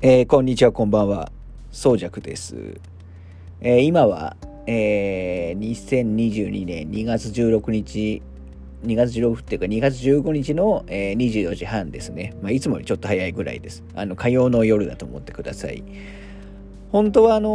えー、こんにちは、こんばんは。そうじゃくです。えー、今は、えー、2022年2月16日、2月16日っていうか2月15日の、えー、24時半ですね。まあ、いつもよりちょっと早いぐらいです。あの、火曜の夜だと思ってください。本当はあの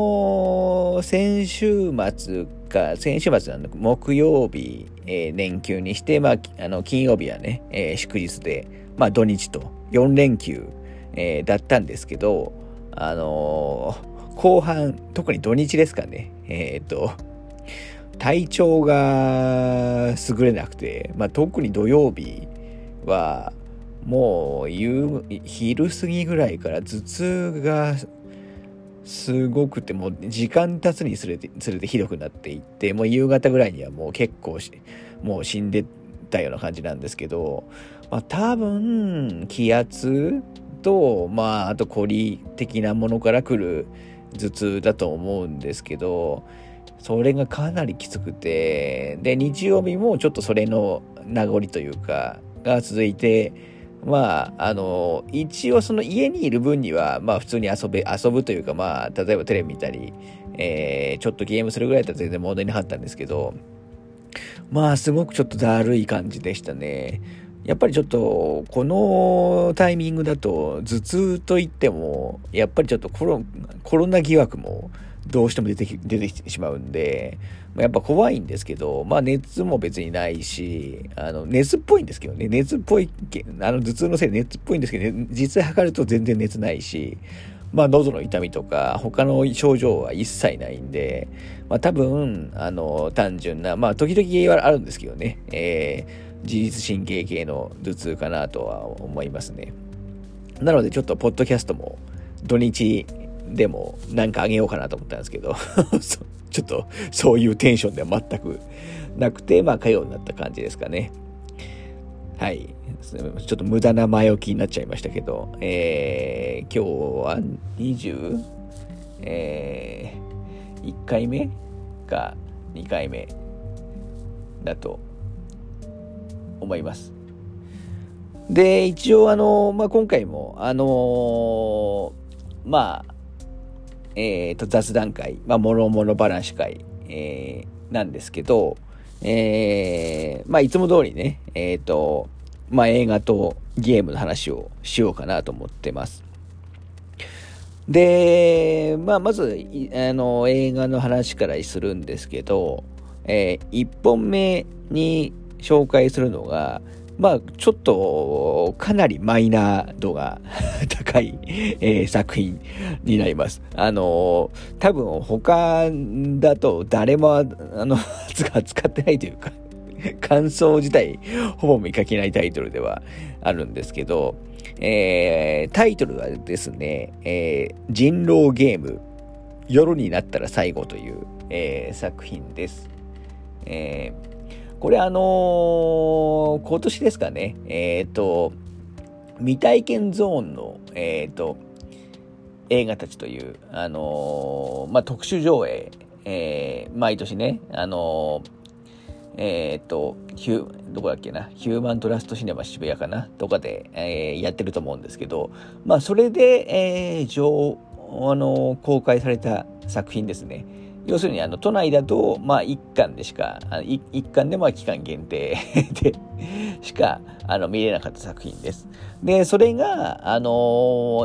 ー、先週末か、先週末なの木曜日、えー、連休にして、まあ、あの、金曜日はね、えー、祝日で、まあ、土日と4連休、えー、だったんですけど、あのー、後半、特に土日ですかね、えっ、ー、と、体調が優れなくて、まあ、特に土曜日は、もう夕昼過ぎぐらいから頭痛がすごくてもう時間経つにつれてつれてひどくなっていってもう夕方ぐらいにはもう結構もう死んでたような感じなんですけど、まあ、多分気圧と、まあ、あと孤立的なものから来る頭痛だと思うんですけど、それがかなりきつくて、で、日曜日もちょっとそれの名残というか、が続いて、まあ、あの、一応その家にいる分には、まあ普通に遊べ、遊ぶというか、まあ、例えばテレビ見たり、えー、ちょっとゲームするぐらいだったら全然問題なかったんですけど、まあ、すごくちょっとだるい感じでしたね。やっぱりちょっと、このタイミングだと、頭痛といっても、やっぱりちょっとコロコロナ疑惑もどうしても出てき出てきてしまうんで、やっぱ怖いんですけど、まあ熱も別にないし、あの、熱っぽいんですけどね、熱っぽい、あの頭痛のせいで熱っぽいんですけど、ね、実際測ると全然熱ないし、まあ喉の痛みとか他の症状は一切ないんで、まあ多分、あの、単純な、まあ時々はあるんですけどね、えー自律神経系の頭痛かなとは思いますね。なのでちょっとポッドキャストも土日でもなんかあげようかなと思ったんですけど ちょっとそういうテンションでは全くなくて、まあ火曜になった感じですかね。はい。ちょっと無駄な前置きになっちゃいましたけど、えー、今日は20、えー、1回目か2回目だと思います。で、一応あの、まあ、今回も、あのー、まあ、えっ、ー、と、雑談会、まあ、もろもろ話会、えー、なんですけど、えー、まあ、いつも通りね、えっ、ー、と、まあ、映画とゲームの話をしようかなと思ってます。で、まあ、まず、あの、映画の話からするんですけど、えー、1本目に紹介するのが、まあ、ちょっと、かなりマイナー度が 高い、えー、作品になります。あのー、多分他だと誰も、あの、使ってないというか 感想自体、ほぼ見かけないタイトルではあるんですけど、えー、タイトルはですね、えー、人狼ゲーム、夜になったら最後という、えー、作品です。えーこれあのー、今年ですかね、えっ、ー、と、未体験ゾーンの、えっ、ー、と、映画たちという、あのまあ、特殊上映、え毎年ね、あのえっ、と、ヒュどこだっけな、ヒューマントラストシネマ渋谷かな。とかで、えやってると思うんですけど、まあ、それで、え上、あの公開された作品ですね。要するにあの都内だと、まあ、1巻でしか、1巻でも期間限定でしかあの見れなかった作品です。で、それが、あの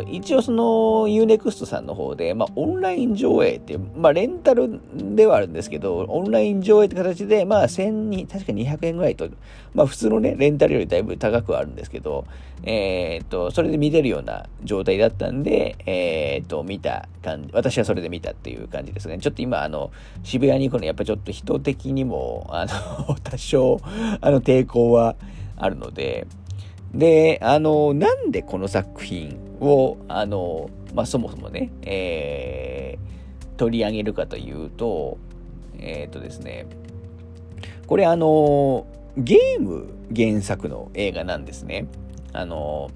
ー、一応その Unext さんの方で、まあ、オンライン上映っていう、まあ、レンタルではあるんですけど、オンライン上映って形で、まあ、1000、確か200円ぐらいと、まあ、普通のね、レンタルよりだいぶ高くはあるんですけど、えー、っと、それで見れるような状態だったんで、えー、っと、見た感じ、私はそれで見たっていう感じですね。ちょっと今、あの、渋谷に行くのやっぱちょっと人的にも、あの、多少、あの、抵抗はあるので、で、あの、なんでこの作品を、あの、まあ、そもそもね、えー、取り上げるかというと、えっ、ー、とですね、これあの、ゲーム原作の映画なんですね。あの、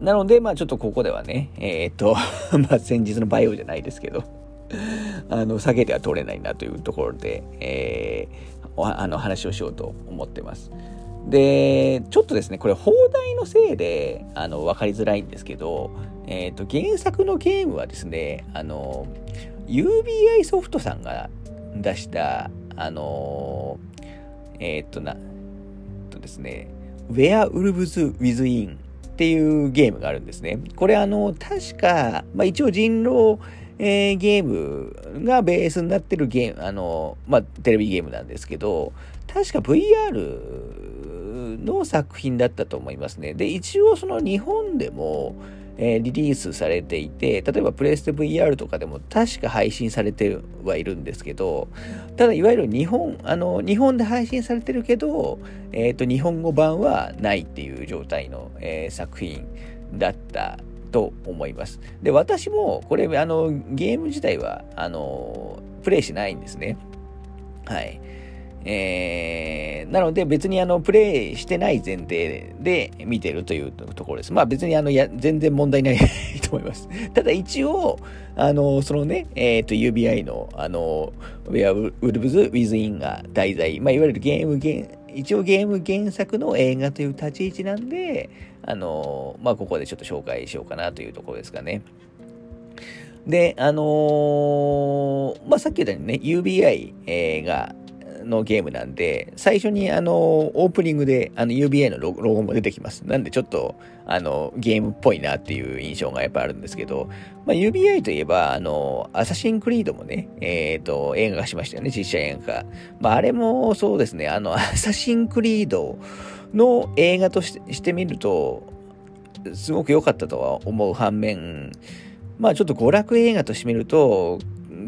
なので、まあちょっとここではね、えっ、ー、と、まあ先日のバイオじゃないですけど、あの、避けては通れないなというところで、えー、あの話をしようと思ってます。で、ちょっとですね、これ、放題のせいで、あの、わかりづらいんですけど、えっ、ー、と、原作のゲームはですね、あの、UBI ソフトさんが出した、あの、えっ、ー、とな、とですね、Where Wolves Within っていうゲームがあるんですね。これあの、確か、まあ一応人狼、えー、ゲームがベースになってるゲーム、あの、まあテレビゲームなんですけど、確か VR の作品だったと思いますね。で、一応その日本でも、えー、リリースされていて、例えばプレステ VR とかでも確か配信されてはいるんですけど、ただいわゆる日本、あの、日本で配信されてるけど、えっ、ー、と、日本語版はないっていう状態の、えー、作品だったと思います。で、私もこれ、あの、ゲーム自体は、あの、プレイしないんですね。はい。えー、なので別にあのプレイしてない前提で見てるというところです。まあ別にあのや全然問題ないと思います。ただ一応、あの、そのね、えっ、ー、と UBI のあの、Where Wolves Within が題材、まあいわゆるゲームゲ一応ゲーム原作の映画という立ち位置なんで、あの、まあここでちょっと紹介しようかなというところですかね。で、あのー、まあ、さっき言ったようにね、UBI、えー、が、のゲームなんで、最初にあの、オープニングであの UBA のロゴも出てきます。なんでちょっと、あの、ゲームっぽいなっていう印象がやっぱあるんですけど、まあ、UBI といえば、あの、アサシンクリードもね、えっ、ー、と、映画化しましたよね、実写映画化。まあ、あれもそうですね、あの、アサシンクリードの映画としてしてみると、すごく良かったとは思う反面、まあちょっと娯楽映画としてみると、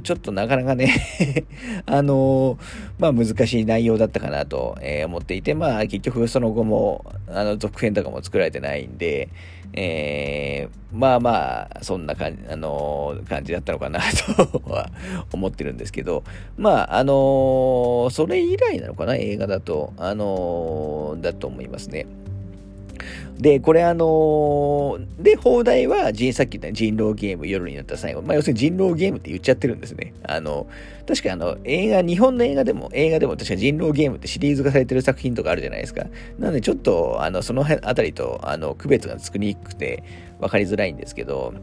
ちょっとなかなかね あのまあ難しい内容だったかなと、え、思っていて、まあ結局その後も、あの、続編とかも作られてないんで、えー、まあまあ、そんな感じ、あの感じだったのかなとは 思ってるんですけど、まあ、あのそれ以来なのかな、映画だと、あのだと思いますね。で、これあのー、で、放題は、人さっき言った人狼ゲーム、夜になった最後。まあ、要するに人狼ゲームって言っちゃってるんですね。あの、確かあの、映画、日本の映画でも、映画でも確か人狼ゲームってシリーズ化されてる作品とかあるじゃないですか。なので、ちょっと、あの、その辺あたりと、あの、区別がつくにくくて、わかりづらいんですけど、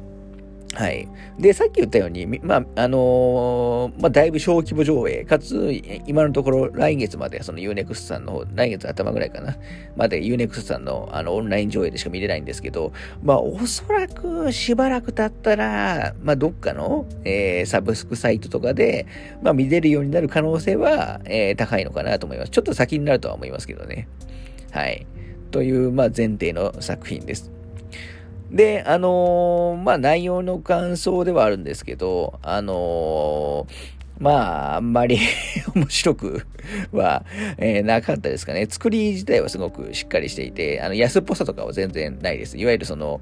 はい。で、さっき言ったように、まあ、あのー、まあ、だいぶ小規模上映、かつ、今のところ来月まで、その UNEXT さんの、来月頭ぐらいかな、まで UNEXT さんのあのオンライン上映でしか見れないんですけど、まあ、おそらくしばらく経ったら、まあ、どっかの、えー、サブスクサイトとかで、まあ、見れるようになる可能性は、えー、高いのかなと思います。ちょっと先になるとは思いますけどね。はい。という、まあ、前提の作品です。で、あのー、まあ、内容の感想ではあるんですけど、あのー、まあ、あんまり 面白く は、えー、なかったですかね。作り自体はすごくしっかりしていて、あの、安っぽさとかは全然ないです。いわゆるその、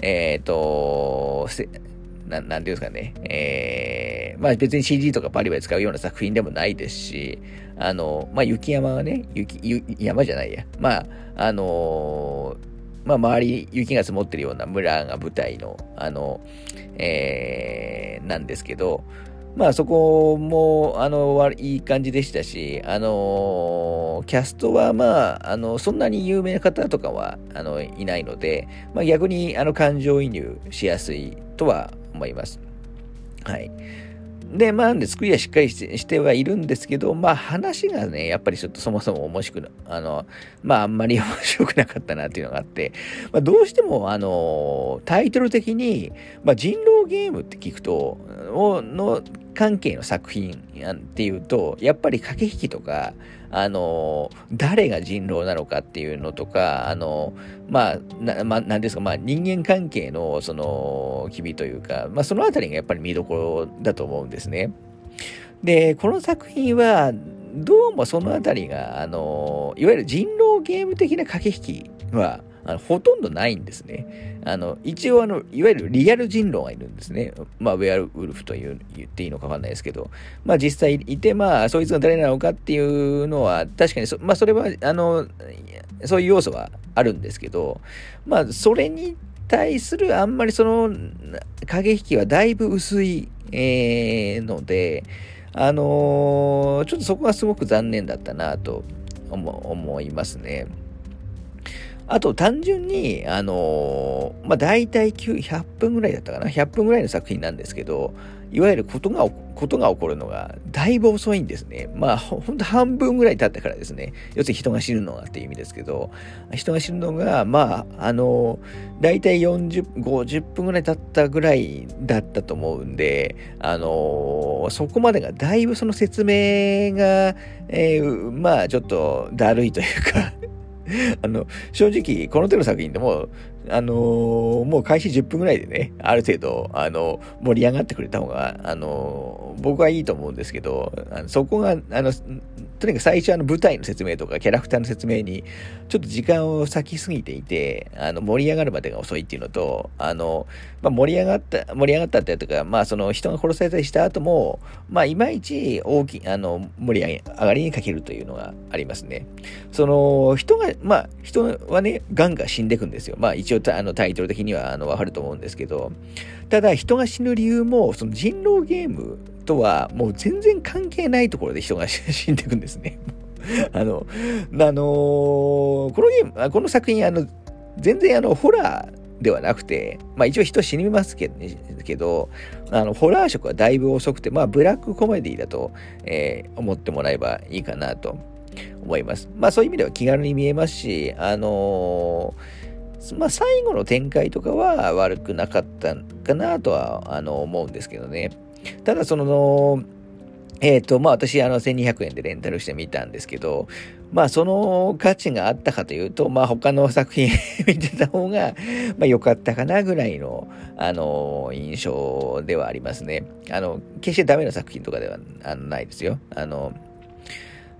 えっ、ー、と、ななんていうんですかね。えー、まあ別に CG とかバリバリ使うような作品でもないですし、あの、まあ雪山はね、雪、山じゃないや。まあ、あのーまあ、周り雪が積もってるような村が舞台の、あの、えー、なんですけど、まあそこも、あの、いい感じでしたし、あの、キャストはまあ、あの、そんなに有名な方とかは、あの、いないので、まあ逆に、あの、感情移入しやすいとは思います。はい。で、まあ、で作りはしっかりしてはいるんですけど、まあ、話がね、やっぱりちょっとそもそも面白く、あの、まあ、あんまり 面白くなかったなっていうのがあって、まあ、どうしても、あの、タイトル的に、まあ、人狼ゲームって聞くと、の関係の作品っていうと、やっぱり駆け引きとか、あの、誰が人狼なのかっていうのとか、あの、まあ、な、まあ、なんですか、まあ、人間関係の、その、機微というか、まあ、そのあたりがやっぱり見どころだと思うんですね。で、この作品は、どうもそのあたりが、あの、いわゆる人狼ゲーム的な駆け引きは、あのほとんどないんですね。あの、一応あの、いわゆるリアル人狼がいるんですね。まあ、ウェアウルフという言っていいのかわかんないですけど、まあ実際いて、まあ、そいつが誰なのかっていうのは、確かにそ、まあそれは、あの、そういう要素はあるんですけど、まあ、それに対するあんまりその、過激気はだいぶ薄い、えー、ので、あのー、ちょっとそこはすごく残念だったなと思いますね。あと単純に、あのー、まあ、大体100分ぐらいだったかな。100分ぐらいの作品なんですけど、いわゆることが、ことが起こるのが、だいぶ遅いんですね。まあ、ほんと半分ぐらい経ってからですね。要するに人が死ぬのがっていう意味ですけど、人が死ぬのが、まあ、あの、大体40、50分ぐらい経ったぐらいだったと思うんで、あの、そこまでがだいぶその説明が、えー、まあ、ちょっとだるいというか あの、正直、この手の作品でも、あのー、もう開始10分ぐらいでね、ある程度、あの、盛り上がってくれた方が、あのー、僕はいいと思うんですけど、あのそこが、あの、とにかく最初あの舞台の説明とかキャラクターの説明にちょっと時間を割きすぎていて、あの盛り上がるまでが遅いっていうのと、あの、まあ、盛り上がった、盛り上がったってとか、まあその人が殺されたりした後も、まあいまいち大きい、あの、盛り上がりにかけるというのがありますね。その人が、まあ人はね、ガンガン死んでいくんですよ。まあ一応あのタイトル的にはあのわかると思うんですけど、ただ人が死ぬ理由も、その人狼ゲームとはもう全然関係ないところで人が 死んでいくんですね。あの、あのこのゲーム、この作品、あの、全然あの、ホラーではなくて、まあ一応人死にますけど、ね、けど、あの、ホラー色はだいぶ遅くて、まあブラックコメディだと、えー、思ってもらえばいいかなと思います。まあそういう意味では気軽に見えますし、あのー、まあ最後の展開とかは悪くなかったかなとは、あの、思うんですけどね。ただその、えっ、ー、と、まあ私、あの、1200円でレンタルしてみたんですけど、まあその価値があったかというと、まあ他の作品 見てた方が、まあ良かったかなぐらいの、あの、印象ではありますね。あの、決してダメな作品とかではないですよ。あの、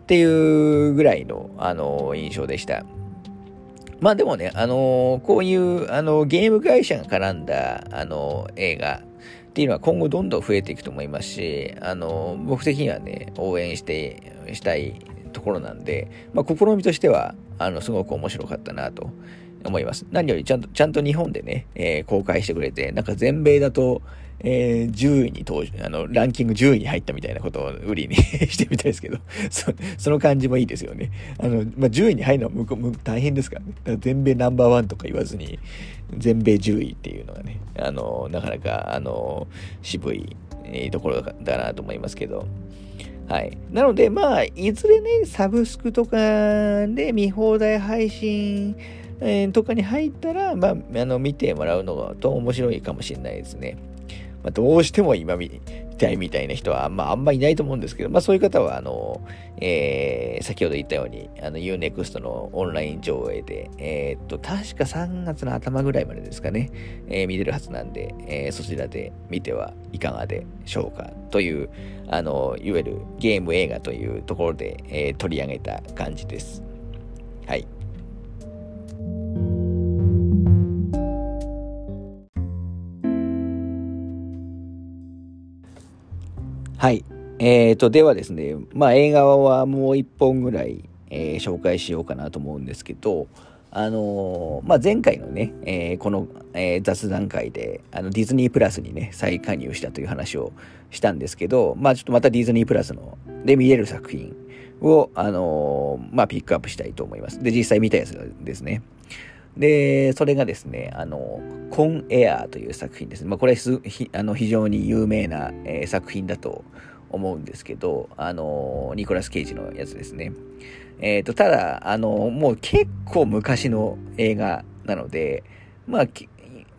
っていうぐらいの、あの、印象でした。まあでもね、あのこういう、あの、ゲーム会社が絡んだ、あの、映画、っていうのは今後どんどん増えていくと思いますし、あの、僕的にはね、応援して、したいところなんで、まあ、試みとしては、あの、すごく面白かったなと思います。何よりちゃんと、ちゃんと日本でね、えー、公開してくれて、なんか全米だと、えー、10位に登場、あの、ランキング10位に入ったみたいなことを売りに してみたいですけど、そその感じもいいですよね。あの、まあ、10位に入るのは向こう、大変ですからね。ら全米ナンバーワンとか言わずに、全米10位っていうのがね、あの、なかなか、あの、渋いところだなと思いますけど、はい。なので、まあ、いずれね、サブスクとかで見放題配信、えー、とかに入ったら、まあ、あの、見てもらうのがと面白いかもしれないですね。まあ、どうしても今見たいみたいな人は、まあ、あんまいないと思うんですけど、まあ、そういう方は、あの、えー、先ほど言ったように、あの、Unext のオンライン上映で、えー、っと、確か3月の頭ぐらいまでですかね、えー、見れるはずなんで、えー、そちらで見てはいかがでしょうかという、あの、いわゆるゲーム映画というところで、えー、取り上げた感じです。はい。はい。えーと、ではですね、まあ映画はもう一本ぐらい、えー、紹介しようかなと思うんですけど、あのー、まあ、前回のね、えー、この、えー、雑談会で、あの、ディズニープラスにね、再加入したという話をしたんですけど、まあ、ちょっとまたディズニープラスの、で見れる作品を、あのまあ、ピックアップしたいと思います。で、実際見たやつですね。で、それがですね、あの、コンエアーという作品ですね。まあ、これすあの非常に有名な、えー、作品だと思うんですけど、あの、ニコラス・ケイジのやつですね。えっ、ー、と、ただ、あの、もう結構昔の映画なので、まあ、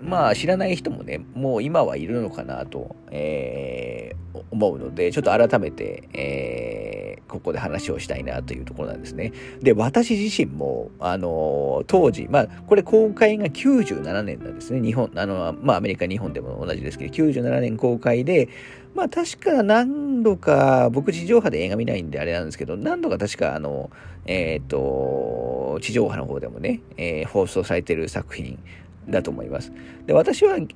まあ知らない人もね、もう今はいるのかなと、えー、思うので、ちょっと改めて、えー、ここで話をしたいなというところなんですね。で、私自身も、あのー、当時、まあ、これ公開が97年なんですね。日本、あの、まあアメリカ、日本でも同じですけど、97年公開で、まあ確か何度か、僕地上波で映画見ないんであれなんですけど、何度か確かあの、えっ、ー、と、地上波の方でもね、えー、放送されてる作品だと思います。で、私は映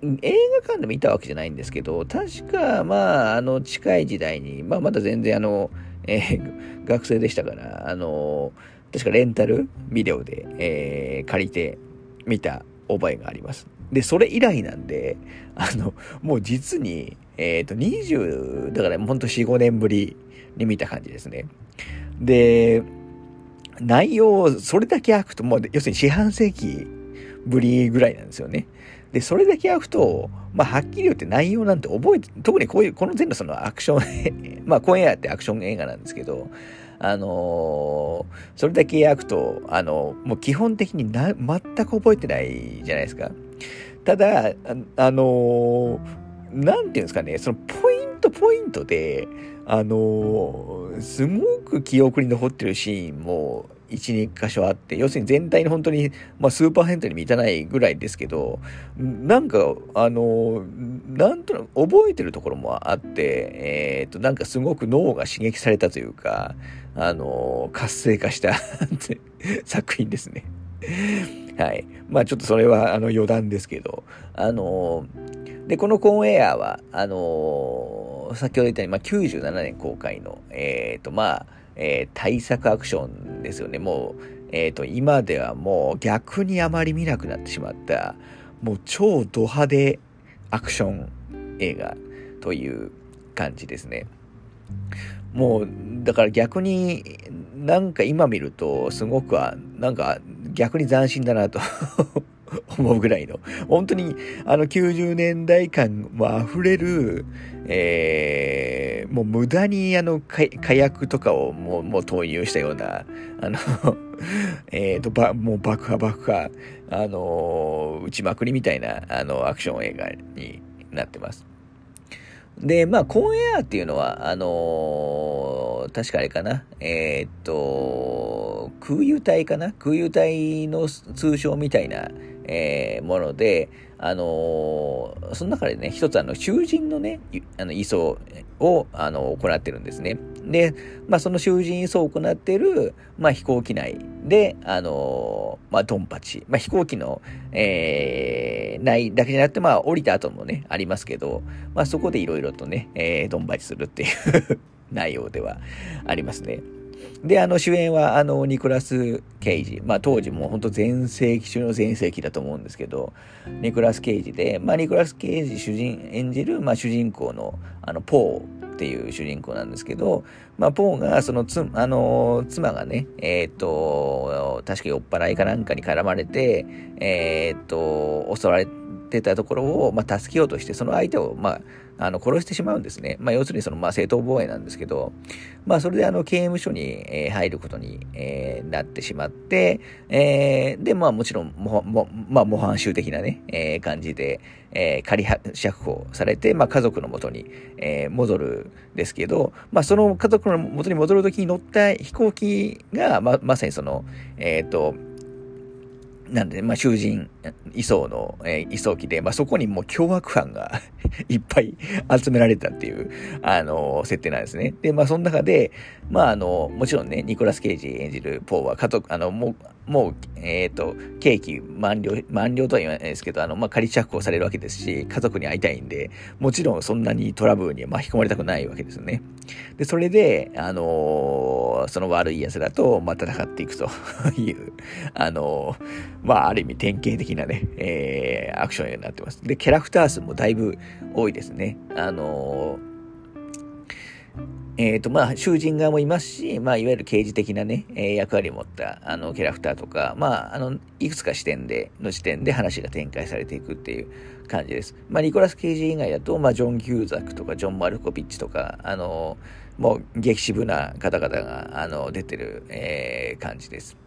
画館で見たわけじゃないんですけど、確か、まあ、あの、近い時代に、まあ、まだ全然あの、えー、学生でしたから、あの、確かレンタルビデオで、えー、借りて見た覚えがあります。で、それ以来なんで、あの、もう実に、えっ、ー、と、20、だからほんと4、5年ぶりに見た感じですね。で、内容、それだけ開くと、もう、要するに四半世紀ぶりぐらいなんですよね。で、それだけ開くと、まあ、はっきり言って内容なんて覚えて、特にこういう、この前のそのアクション、まあ、今夜ってアクション映画なんですけど、あのー、それだけ開くと、あのー、もう基本的にな、全く覚えてないじゃないですか。ただ、あ、あのー、なんていうんですかね、そのポイントポイントで、あのすごく記憶に残ってるシーンも1、2箇所あって、要するに全体の本当に、まあ、スーパーヘントに満たないぐらいですけど、なんか、あの、なんとなく覚えてるところもあって、えっ、ー、と、なんかすごく脳が刺激されたというか、あの、活性化した作品ですね。はい。まあちょっとそれはあの余談ですけど、あので、このコーンエアは、あの先ほど言ったように、まあ、97年公開の、えっ、ー、と、まあ、えー、対策アクションですよね。もう、えっ、ー、と、今ではもう逆にあまり見なくなってしまった、もう超ド派手アクション映画という感じですね。もう、だから逆になんか今見ると、すごくは、なんか逆に斬新だなと 思うぐらいの、本当にあの90年代感も溢れる、えー、もう無駄にあの火薬とかをもうもう投入したような、あの えっと、ば、もう爆破爆破、あの撃ちまくりみたいな、あの、アクション映画になってます。で、まあ、コーンエアーっていうのは、あのー、確かあれかな、えー、っと、空輸隊かな？空輸隊の通称みたいな、えー、もので、あのー、その中でね、一つあの、囚人のね、あの、移送を、あの、行ってるんですね。で、まあ、その囚人移送を行ってる、まあ、飛行機内で、あのー、まあ、ドンパチ。まあ、飛行機の、えー、内だけじゃなくて、まあ、降りた後もね、ありますけど、まあ、そこでいろいろとね、えー、ドンパチするっていう 内容ではありますね。で、あの主演はあのニコラス・ケイジ。まあ当時も本当全盛期中の全盛期だと思うんですけど、ニコラス・ケイジで、まあニコラス・ケイジ主人、演じる、まあ主人公のあのポーっていう主人公なんですけど、まあポーがそのつ、あの、妻がね、えっ、と、確か酔っ払いかなんかに絡まれて、えっ、ー、と、襲われてたところを、まあ助けようとして、その相手を、まあ、あの、殺してしまうんですね。まあ、要するにその、まあ、正当防衛なんですけど、まあ、それであの、刑務所に、えー、入ることに、えー、なってしまって、えー、で、まあ、もちろん、も、も、まあ、模範囚的なね、えー、感じで、えー、仮釈放されて、まあ、家族のもとに、えー、戻るんですけど、まあ、その家族のもとに戻るときに乗った飛行機が、ま、まさにその、えっ、ー、と、なんで、まあ、囚人移送の、えー、移送機で、まあ、そこにもう凶悪犯が いっぱい 集められたっていう、あのー、設定なんですね。で、まあ、その中で、まあ、あの、もちろんね、ニコラス・ケイジ演じるポーは家族、あの、もう、もう、えっ、ー、と、刑期満了、満了とは言わないですけど、あの、まあ、仮釈放されるわけですし、家族に会いたいんで、もちろんそんなにトラブルに巻き込まれたくないわけですよね。で、それで、あの、その悪い奴らと、まあ、戦っていくという、あの、まあ、ある意味典型的なね、えー、アクション映画になってます。で、キャラクター数もだいぶ多いですね。あのーえっ、ー、と、まあ、囚人側もいますし、まあ、いわゆる刑事的なね、えー、役割を持った、あの、キャラクターとか、まあ、あの、いくつか視点で、の視点で話が展開されていくっていう感じです。まあ、ニコラス・ケイジ以外だと、まあ、ジョン・キューザックとか、ジョン・マルコビッチとか、あの、もう、激渋な方々が、あの、出てる、えー、感じです。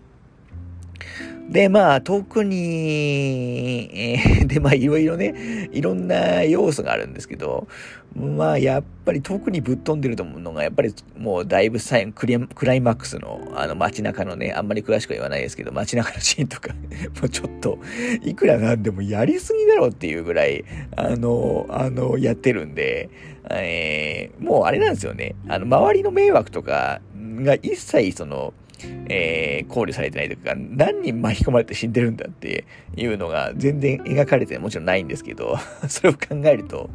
で、まあ、特に、えー、で、まあ、いろいろね、いろんな要素があるんですけど、まあ、やっぱり特にぶっ飛んでると思うのが、やっぱりもうだいぶサインクライマックスの、あの街中のね、あんまり詳しくは言わないですけど、街中のシーンとか もうちょっと、いくらなんでもやりすぎだろうっていうぐらい、あの、あの、やってるんで、えー、もうあれなんですよね。あの、周りの迷惑とかが一切その、えー、考慮されてないというか、何人巻き込まれて死んでるんだっていうのが全然描かれてもちろんないんですけど、それを考えると、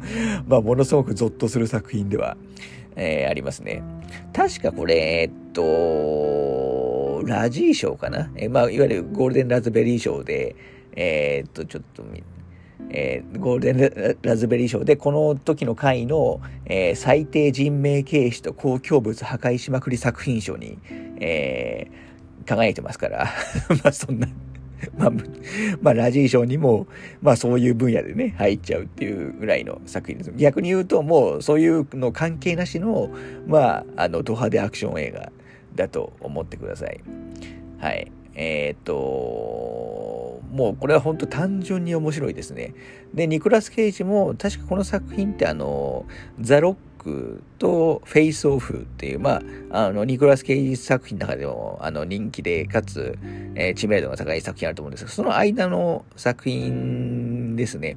まあ、ものすごくゾッとする作品では、えー、ありますね。確かこれ、えっと、ラジー賞かな、えー、まあ、いわゆるゴールデンラズベリー賞で、えー、っと、ちょっとえー、ゴールデンラズベリー賞で、この時の回の、えー、最低人命軽視と公共物破壊しまくり作品賞に、えー、輝いてますから、まあそんなまあ、まあ、ラジー賞にも、まあそういう分野でね、入っちゃうっていうぐらいの作品です。逆に言うと、もうそういうの関係なしの、まあ、あの、ド派手アクション映画だと思ってください。はい。えー、っと、もうこれは本当単純に面白いですね。で、ニコラス・ケイジも、確かこの作品ってあの、ザ・ロックとフェイスオフっていう、まあ、あの、ニコラス・ケイジ作品の中でも、あの、人気で、かつ、えー、知名度が高い作品あると思うんですけど、その間の作品ですね。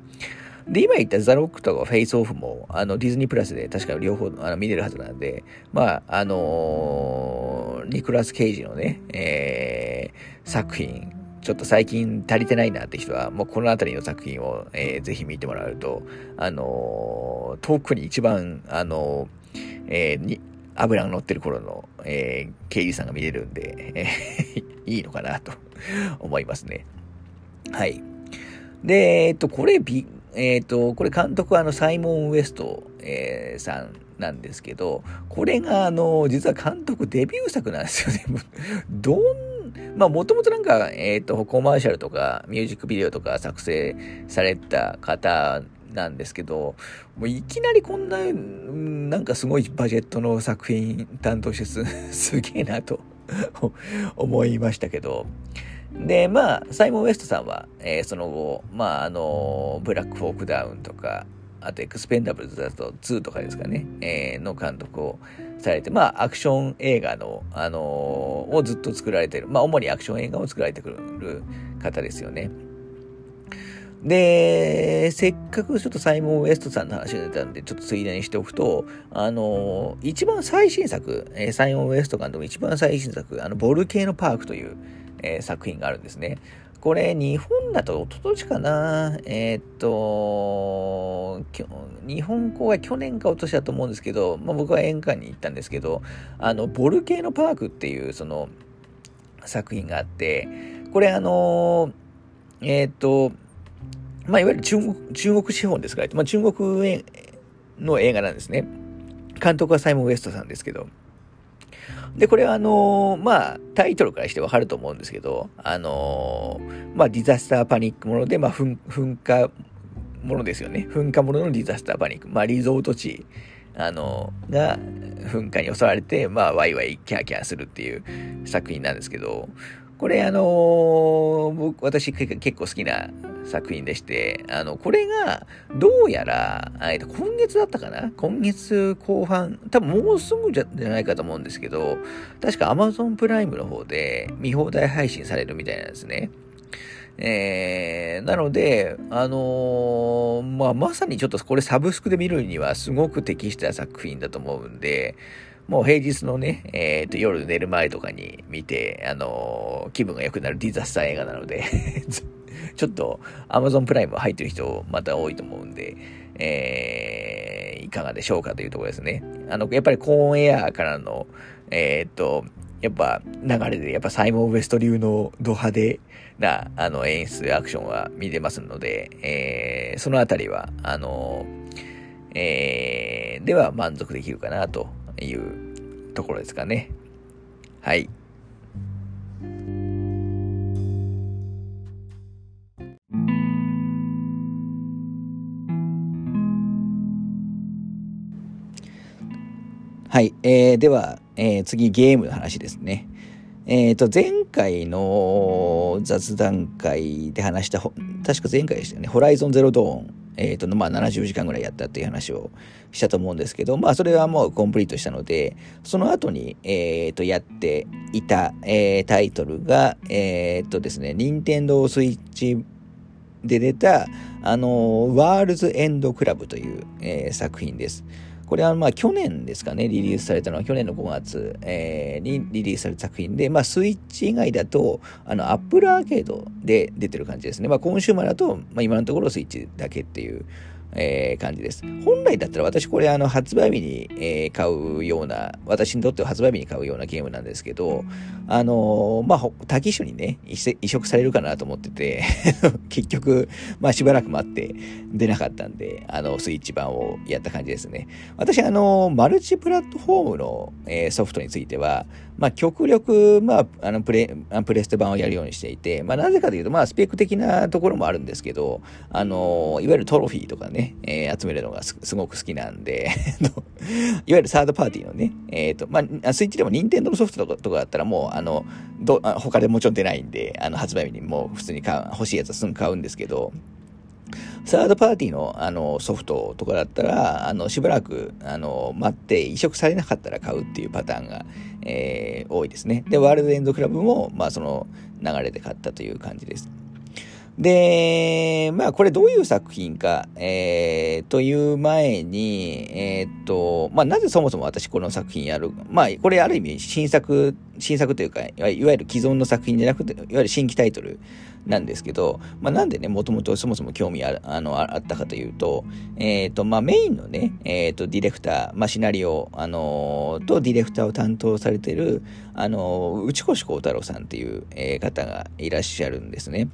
で、今言ったザ・ロックとかフェイスオフも、あの、ディズニープラスで確か両方あの見れるはずなんで、まあ、あのー、ニコラス・ケイジのね、えー、作品、ちょっと最近足りてないなって人は、もうこの辺りの作品を、えー、ぜひ見てもらうと、あのー、遠くに一番、あのー、えー、に、油が乗ってる頃の、えー、刑事さんが見れるんで、えー、いいのかなと 思いますね。はい。で、えっと、これ、び、えっと、これ監督はあの、サイモン・ウエスト、えー、さんなんですけど、これがあの、実は監督デビュー作なんですよね。どんまあ、もともとなんか、えっ、ー、と、コマーシャルとか、ミュージックビデオとか作成された方なんですけど、もういきなりこんな、なんかすごいバジェットの作品担当してす、すげえなと 思いましたけど、で、まあ、サイモン・ウエストさんは、えー、その後、まあ、あの、ブラック・フォーク・ダウンとか、あとエクスペンダブルズだと2とかですかね、えー、の監督をされて、まあ、アクション映画の、あのー、をずっと作られてる、まあ、主にアクション映画を作られてくる方ですよね。で、せっかくちょっとサイモン・ウエストさんの話が出たんで、ちょっとついでにしておくと、あの、一番最新作、え、サイモン・ウエスト監督一番最新作、あの、ボルケーノ・パークという、えー、作品があるんですね。これ、日本だと一昨年かな。えー、っと、日本公開去年か一昨年だと思うんですけど、まあ、僕は演歌に行ったんですけど、あの、ボルケーノパークっていう、その、作品があって、これあの、えー、っと、まあ、いわゆる中国、中国資本ですから、まあ、中国の映画なんですね。監督はサイモン・ウエストさんですけど、で、これはあのー、まあ、タイトルからしてわかると思うんですけど、あのー、まあ、ディザスターパニックもので、まあ、噴火ものですよね。噴火もののディザスターパニック。まあ、リゾート地、あのー、が噴火に襲われて、まあ、ワイワイキャーキャーするっていう作品なんですけど、これあの、僕、私結構好きな作品でして、あの、これが、どうやら、えっと、今月だったかな？今月後半、多分もうすぐじゃないかと思うんですけど、確か Amazon プライムの方で見放題配信されるみたいなんですね。えー、なので、あのー、まあ、まさにちょっとこれサブスクで見るにはすごく適した作品だと思うんで、もう平日のね、えっ、ー、と、夜寝る前とかに見て、あのー、気分が良くなるディザスター映画なので ちょっと Amazon プライム入ってる人また多いと思うんで、えー、いかがでしょうかというところですね。あの、やっぱりコーンエアーからの、えっ、と、やっぱ流れで、やっぱサイモン・ウエスト流のド派手な、あの、演出、アクションは見てますので、えー、そのあたりは、あの、えー、では満足できるかなというところですかね。はい。はい。えー、では、えー、次ゲームの話ですね。えっ、ー、と、前回の雑談会で話した、確か前回でしたよね。ホライゾンゼロドーン。えっ、ー、と、まあ、70時間ぐらいやったっていう話をしたと思うんですけど、まあ、それはもうコンプリートしたので、その後に、えっ、ー、と、やっていた、えー、タイトルが、えっ、とですね、任天堂スイッチで出た、あの、ワールズエンドクラブという、え作品です。これはまあ去年ですかね、リリースされたのは去年の5月、えー、にリリースされた作品で、まあスイッチ以外だと、あの、アップルアーケードで出てる感じですね。まあコンシューマーだと、まあ今のところスイッチだけっていうえー、感じです。本来だったら私これあの発売日に、えー、買うような、私にとっては発売日に買うようなゲームなんですけど、あのー、まあ、他機種にね、移植されるかなと思ってて 結局、まあ、しばらく待って出なかったんで、あの、スイッチ版をやった感じですね。私、あの、マルチプラットフォームの、えー、ソフトについては、まあ、極力、まあ、あのプレ、プレステ版をやるようにしていて、まあ、なぜかというと、まあ、スペック的なところもあるんですけど、あの、いわゆるトロフィーとかね、えー、集めるのがすごく好きなんで いわゆるサードパーティーのね、えっ、ー、と、まあ、スイッチでも任天堂のソフトとかとかだったらもう、あの、ど他でもちろん出ないんで、あの、発売日にもう普通に買う欲しいやつはすぐ買うんですけど、サードパーティーのあのソフトとかだったら、あのしばらくあの待って移植されなかったら買うっていうパターンが、えー、多いですね。で、ワールドエンドクラブも、まあ、その流れで買ったという感じです。で、まあこれどういう作品か、えー、という前に、えー、っと、まあなぜそもそも私この作品やる、まあこれある意味新作、新作というか、いわゆる既存の作品じゃなくて、いわゆる新規タイトルなんですけど、まあ、なんでね、もともとそもそも興味ああのあったかというと、えっ、ー、と、まあ、メインのね、えっ、ー、と、ディレクター、まあ、シナリオ、あのー、とディレクターを担当されている、あの内越幸太郎さんっていう、え方がいらっしゃるんですね。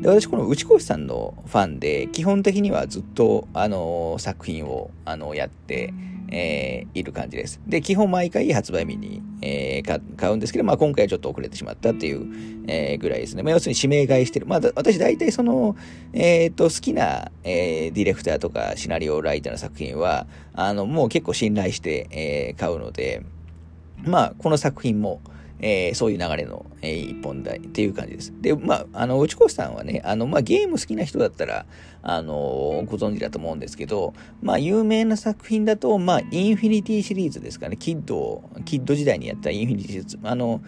で、私、この内越さんのファンで、基本的にはずっと、あの作品を、あのやって、えー、いる感じです。で、基本毎回発売日に、えー、買うんですけど、まあ今回はちょっと遅れてしまったっていう、えー、ぐらいですね。まあ要するに指名買いしてる。まあ私大体その、えっ、と、好きな、えディレクターとかシナリオライターの作品は、あの、もう結構信頼して、え買うので、まあこの作品も、えー、そういう流れの、えー、一本台っていう感じです。で、まあ、あの、内越さんはね、あの、まあ、ゲーム好きな人だったら、あの、ご存知だと思うんですけど、まあ、有名な作品だと、まあ、インフィニティシリーズですかね、キッド、キッド時代にやったインフィニティシリーズ、あの、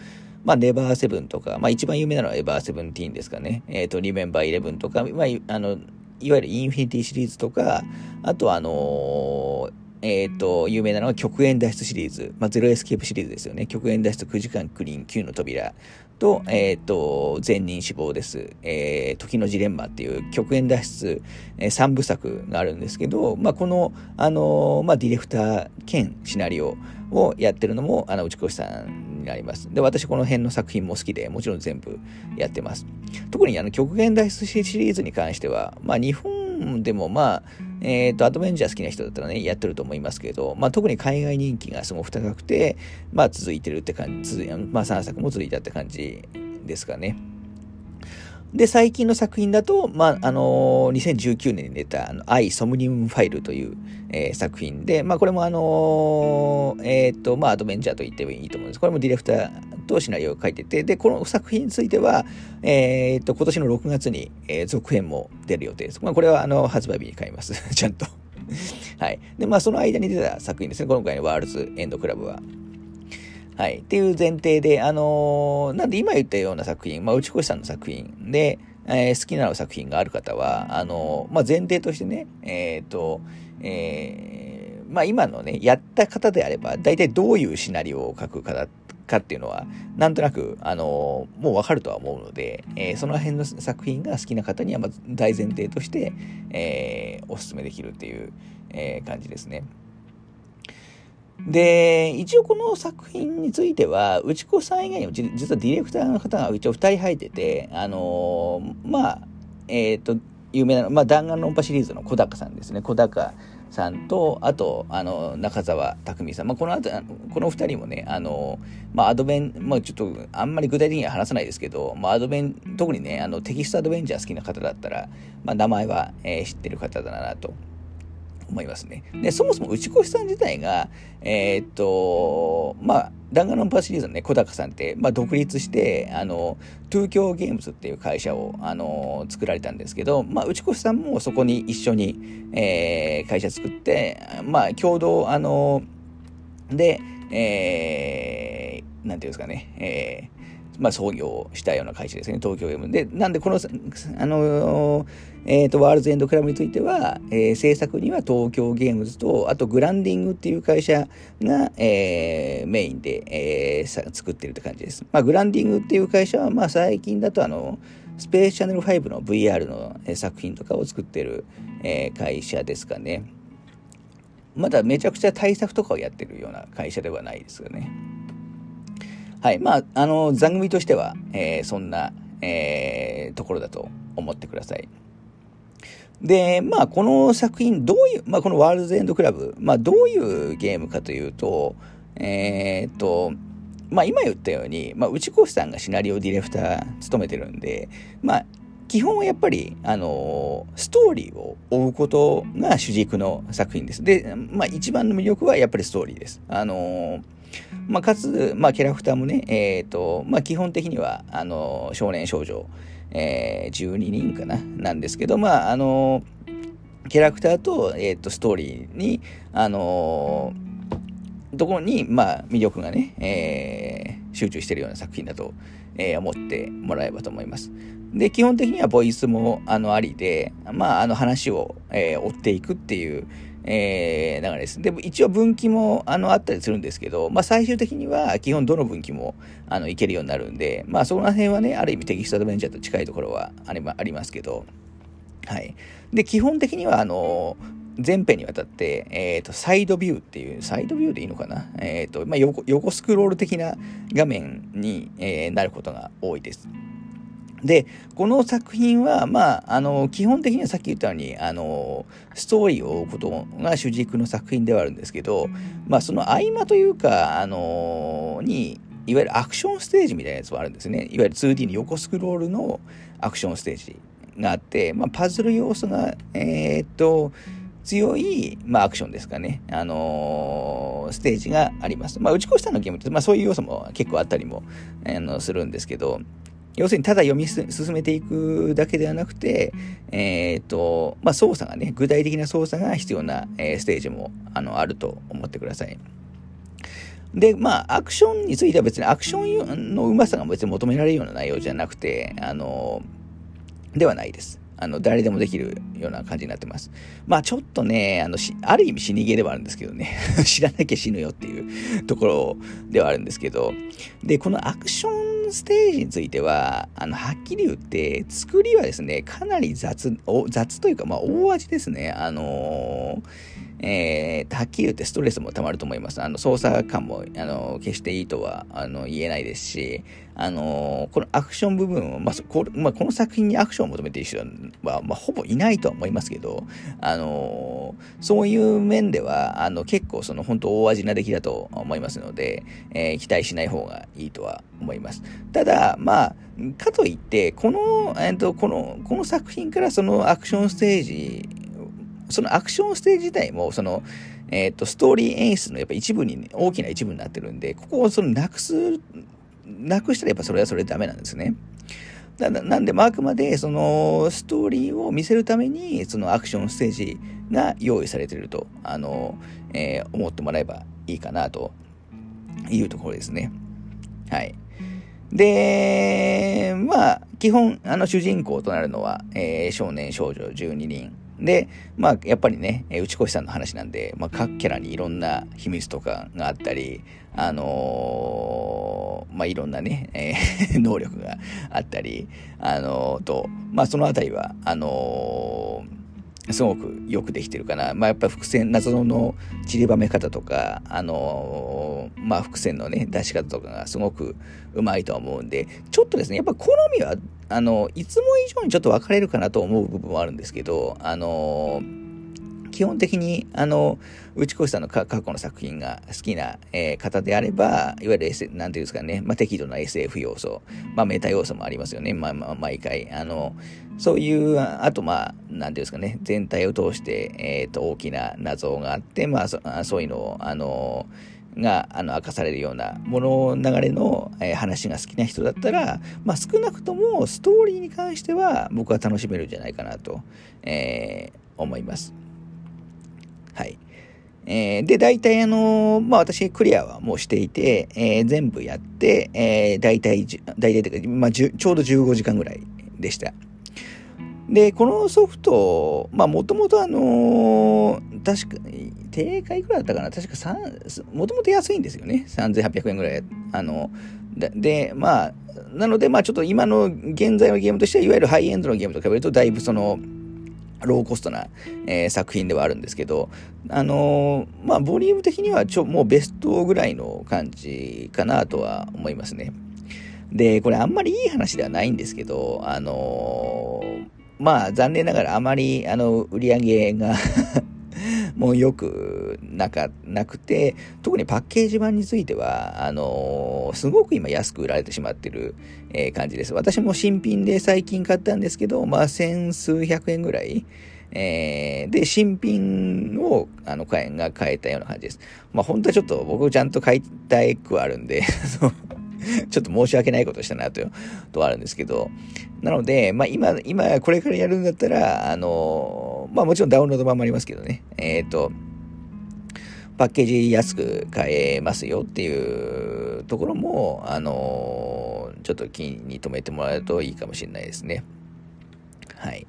まあ、ネバーセブンとか、まあ、一番有名なのはエバーセブンティーンですかね。えっ、ー、と、リメンバーイレブンとか、まあ、あの、いわゆるインフィニティシリーズとか、あとあのーえっ、ー、と、有名なのは極限脱出シリーズ。まあ、ゼロエスケープシリーズですよね。極限脱出9時間クリーン9の扉と、えっ、ー、と、善人死亡です。えー、時のジレンマっていう極限脱出、えー、3部作があるんですけど、まあ、この、あのー、まあ、ディレクター兼シナリオをやってるのも、あの、内越さんになります。で、私この辺の作品も好きで、もちろん全部やってます。特にあの、極限脱出シリーズに関しては、まあ、日本でもまあ、えっ、ー、と、アドベンチャー好きな人だったらね、やってると思いますけど、まあ特に海外人気がすごく高くて、まあ続いてるって感じ、まあ3作も続いたって感じですかね。で、最近の作品だと、まあ、あのー、2019年に出た、あの、アイ・ソムニウムファイルという、えー、作品で、まあ、これもあのー、えっ、と、まあ、アドベンチャーと言ってもいいと思うんです。これもディレクターとシナリオを書いてて、で、この作品については、えっ、と、今年の6月に、え続編も出る予定です。まあ、これは、あの、発売日に買います。ちゃんとはい。で、まあ、その間に出た作品ですね。今回のワールズ・エンド・クラブは。はい。っていう前提で、あのー、なんで今言ったような作品、まあ、内越さんの作品で、えー、好きな作品がある方は、あのー、まあ、前提としてね、えっ、と、えまあ、今のね、やった方であれば、大体どういうシナリオを書くかかっていうのは、なんとなく、あのもうわかるとは思うので、えその辺の作品が好きな方には、まず大前提として、えお勧めできるっていう、え感じですね。で、一応この作品については、内子さん以外にも実はディレクターの方が一応2人入ってて、あのー、まあ、えっ、ー、と、有名な、まあ、弾丸論破シリーズの小高さんですね。小高さんと、あと、あの、中澤匠さん。まあ、この後、この2人もね、あの、まあ、アドベン、まあ、ちょっと、あんまり具体的には話さないですけど、まあ、アドベン、特にね、あの、テキストアドベンチャー好きな方だったら、まあ、名前は、えー、知ってる方だなと思いますね。で、そもそも内越さん自体が、えー、っと、まあ、弾丸論破シリーズのね、小高さんって、まあ、独立して、あの、東京ゲームズっていう会社を、あの、作られたんですけど、まあ、内越さんもそこに一緒に、えー、会社作って、まあ、共同、あの、で、えー、なんていうんですかね、えー、まあ、創業したような会社ですね、東京ゲーム。で、なんで、この、あのえっ、ー、と、ワールズエンドクラブについては、えー、制作には東京ゲームズと、あと、グランディングっていう会社が、えー、メインで、えー、作ってるって感じです。まあ、グランディングっていう会社は、まあ、最近だと、あの、スペースチャンネル5の VR の作品とかを作ってる、えー、会社ですかね。まだめちゃくちゃ対策とかをやってるような会社ではないですよね。はい。まあ、あの、座組としては、えー、そんな、えー、ところだと思ってください。で、まあ、この作品、どういう、まあ、このワールドエンドクラブ、まあ、どういうゲームかというと、えー、っと、まあ、今言ったように、まあ、内越さんがシナリオディレクター務めてるんで、まあ、基本はやっぱり、あのストーリーを追うことが主軸の作品です。で、まあ、一番の魅力はやっぱりストーリーです。あのまあ、かつ、まあ、キャラクターもね、えっ、ー、と、まあ、基本的には、あの少年少女、えー、12人かな、なんですけど、まあ、あのキャラクターと、えっ、ー、と、ストーリーに、あのところに、まあ、魅力がね、えー、集中しているような作品だと、えー、思ってもらえばと思います。で、基本的にはボイスもあのありで、まあ、あの話を、えー、追っていくっていう、えー、流れです。でも一応分岐もあのあったりするんですけど、まあ、最終的には基本どの分岐もあのいけるようになるんで、まあ、その辺はね、ある意味テキストアドベンチャーと近いところはありありますけど、はい。で、基本的には、あの、前編にわたって、えっ、ー、と、サイドビューっていう、サイドビューでいいのかな？えっ、ー、と、まあ横、横スクロール的な画面に、えー、なることが多いです。で、この作品は、まあ、あの、基本的にはさっき言ったように、あの、ストーリーを追うことが主軸の作品ではあるんですけど、まあ、その合間というか、あの、に、いわゆるアクションステージみたいなやつはあるんですね。いわゆる 2D の横スクロールのアクションステージがあって、まあ、パズル要素が、えー、っと、強い、まあ、アクションですかね、あのー、ステージがあります。まあ、打ち越したのゲームって、まあ、そういう要素も結構あったりも、あのするんですけど、要するにただ読み進めていくだけではなくて、えっ、ー、と、まあ、操作がね、具体的な操作が必要な、えー、ステージもあのあると思ってください。で、まあ、アクションについては別にアクションのうまさが別に求められるような内容じゃなくて、あの、ではないです。あの、誰でもできるような感じになってます。まあちょっとね、あの、ある意味死にゲーではあるんですけどね、知らなきゃ死ぬよっていうところではあるんですけど、で、このアクションステージについては、あの、はっきり言って、作りはですね、かなり雑、雑というか、まあ大味ですね。あのーえー、はっきり言ってストレスも溜まると思います。あの、操作感も、あの、決していいとは、あの、言えないですし、あの、このアクション部分を、まあ、こまあ、この作品にアクションを求めている人は、まあ、ほぼいないとは思いますけど、あの、そういう面では、あの、結構、その、本当大味な出来だと思いますので、えー、期待しない方がいいとは思います。ただ、まあ、かといって、この、えっと、この、この作品からそのアクションステージそのアクションステージ自体も、その、えっ、ー、と、ストーリー演出のやっぱ一部に、大きな一部になってるんで、ここをそのなくす、なくしたらやっぱそれはそれでダメなんですね。だなんで、あくまで、その、ストーリーを見せるために、そのアクションステージが用意されていると、あの、えー、思ってもらえばいいかな、というところですね。はい。で、まあ、基本、あの、主人公となるのは、えー、少年少女12人で、まあ、やっぱりね、内越さんの話なんで、まあ、各キャラにいろんな秘密とかがあったり、あのー、まあ、いろんなね、えー、能力があったり、あのー、と、まあ、そのあたりは、あのすごくよくできてるかな。まあ、やっぱ伏線、謎の散りばめ方とか、あのまあ、伏線のね、出し方とかがすごくうまいとは思うんで、ちょっとですね、やっぱ好みはあの、いつも以上にちょっと分かれるかなと思う部分はあるんですけど、あの、基本的に、あの、内越さんの過去の作品が好きな、えー、方であれば、いわゆる、S、なんていうんですかね、まあ、適度な SF 要素、まあ、メタ要素もありますよね、まあ、まあ、毎回。あの、そういう、あと、まあ、なんていうんですかね、全体を通して、えっ、ー、と、大きな謎があって、まあ、そそういうのを、あの、があの明かされるような物流れの、えー、話が好きな人だったら、まあ、少なくともストーリーに関しては僕は楽しめるんじゃないかなと、えー、思います。はい。えー、で、大体あのまあ私クリアはもうしていて、えー、全部やって、えー、大体、大体というか、まあ、ちょうど15時間ぐらいでした。で、このソフト、まあ、もともとあのー、確か、定価いくらだったかな？確か3、もともと安いんですよね。3800円ぐらい。あの、で、まあ、なので、まあ、ちょっと今の現在のゲームとしては、いわゆるハイエンドのゲームと比べると、だいぶその、ローコストな、えー、作品ではあるんですけど、あのー、まあ、ボリューム的にはちょ、もうベストぐらいの感じかなとは思いますね。で、これあんまりいい話ではないんですけど、あのー、まあ、残念ながらあまり、あの、売り上げがもうよくなか、なくて、特にパッケージ版については、あのー、すごく今安く売られてしまってる、えー、感じです。私も新品で最近買ったんですけど、まあ、千数百円ぐらい、えー、で、新品を、あの、買えが買えたような感じです。まあ、本当はちょっと僕ちゃんと買いたいくはあるんで、ちょっと申し訳ないことしたなと、とはあるんですけど、なので、まあ今、今、これからやるんだったら、あの、まあもちろんダウンロード版もありますけどね、えっ、ー、と、パッケージ安く買えますよっていうところも、あの、ちょっと気に留めてもらえるといいかもしれないですね。はい。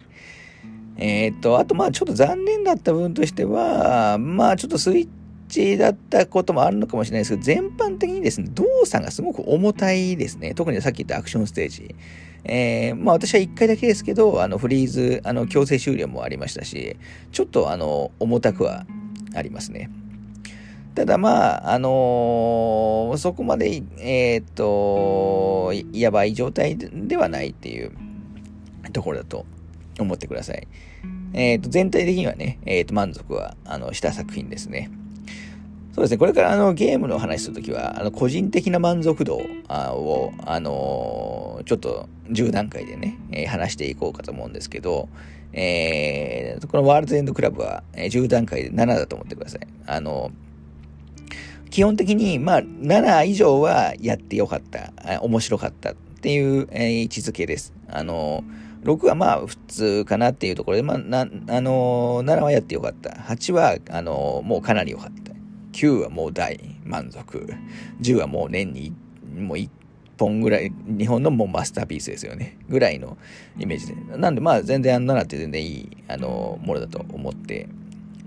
えっ、ー、と、あとまあちょっと残念だった部分としては、まあちょっとスイッちだったこともあるのかもしれないですけど、全般的にですね、動作がすごく重たいですね。特にさっき言ったアクションステージ。えー、まあ私は1回だけですけど、あのフリーズ、あの強制終了もありましたし、ちょっとあの重たくはありますね。ただまあ、あのー、そこまで、えっ、と、やばい状態ではないっていうところだと思ってください。えっ、と、全体的にはね、えっ、と、満足は、あの、した作品ですね。そうですね、これからあのゲームの話するときは、あの個人的な満足度を、あのー、ちょっと10段階でね、えー、話していこうかと思うんですけど、えー、このワールドエンドクラブはえ10段階で7だと思ってください。あの基本的に、まあ、7以上はやってよかった、面白かったっていう、えー、位置づけです。あの6はまあ普通かなっていうところで、まあ、な、あの、7はやってよかった。8は、あの、もうかなりよかった。9はもう大満足。10はもう年にもう1本ぐらい、日本のもうマスターピースですよね。ぐらいのイメージで。なんでまあ全然あの7って全然いい、あの、ものだと思って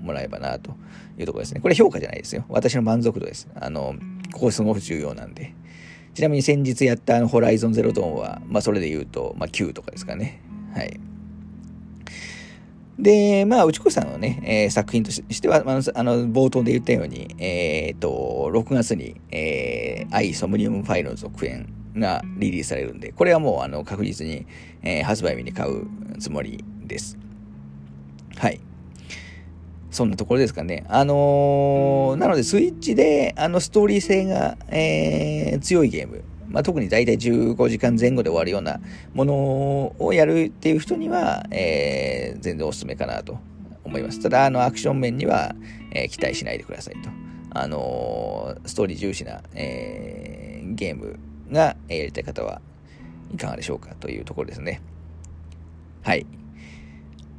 もらえばなというところですね。これ評価じゃないですよ。私の満足度です。あの、ここすごく重要なんで。ちなみに先日やったあのホライゾンゼロトーンは、まあそれで言うと、まあ9とかですかね。はい。で、まあ、内子さんのね、えー、作品としては、あ、あの冒頭で言ったように、えっ、ー、と、6月に、えー、アイ・ソムリウム・ファイルの続編がリリースされるんで、これはもう、あの、確実に、えー、発売日に買うつもりです。はい。そんなところですかね。あのー、なので、スイッチで、あの、ストーリー性が、えー、強いゲーム。まあ、特に大体15時間前後で終わるようなものをやるっていう人には、えー、全然おすすめかなと思います。ただ、あの、アクション面には、えー、期待しないでくださいと。あのー、ストーリー重視な、えー、ゲームがやりたい方はいかがでしょうかというところですね。はい。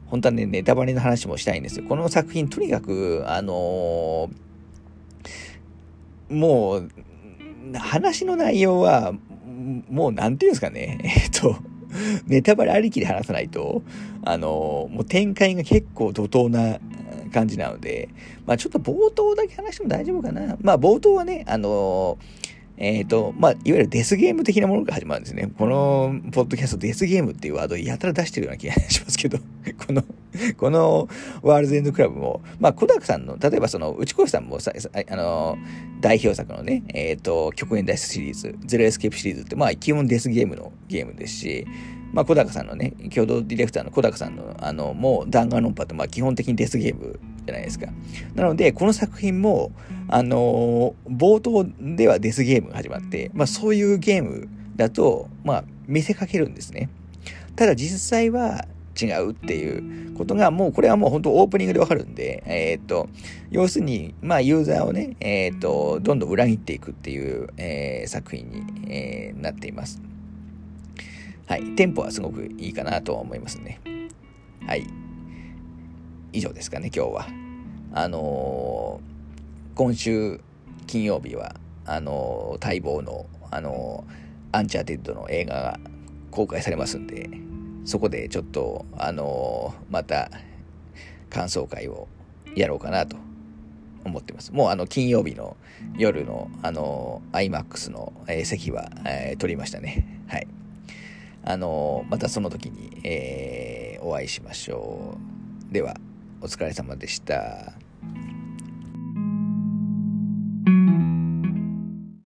本当はね、ネタバレの話もしたいんですよ。この作品、とにかく、あのー、もう、話の内容は、もう何て言うんですかね、えっと、ネタバレありきで話さないと、あの、もう展開が結構怒涛な感じなので、まあちょっと冒頭だけ話しても大丈夫かな。まあ冒頭はね、あの、えっ、ー、と、まあ、いわゆるデスゲーム的なものが始まるんですね。この、ポッドキャストデスゲームっていうワードやたら出してるような気がしますけど、この、このワールドエンドクラブも、まあ、小高さんの、例えばその、内越さんもさ、あの、代表作のね、えっ、ー、と、極限脱出シリーズ、ゼロエスケープシリーズって、まあ、基本デスゲームのゲームですし、まあ、小高さんのね、共同ディレクターの小高さんの、あの、もう、弾丸論破って、まあ、基本的にデスゲームじゃないですか。なので、この作品も、あのー、冒頭ではデスゲームが始まって、まあ、そういうゲームだと、まあ、見せかけるんですね。ただ、実際は、違うっていうことが、もうこれはもう本当オープニングでわかるんで、えっ、と、要するに、まあユーザーをね、えっ、と、どんどん裏切っていくっていう、えー、作品に、えなっています。はい。テンポはすごくいいかなと思いますね。はい。以上ですかね、今日は。あのー、今週金曜日は、あのー、待望の、あのー、アンチャーテッドの映画が公開されますんで、そこでちょっと、あの、また感想会をやろうかなと思ってます。もうあの金曜日の夜のあの iMAX の、え、席は、えー、取りましたね。はい。あの、またその時に、えー、お会いしましょう。では、お疲れ様でした。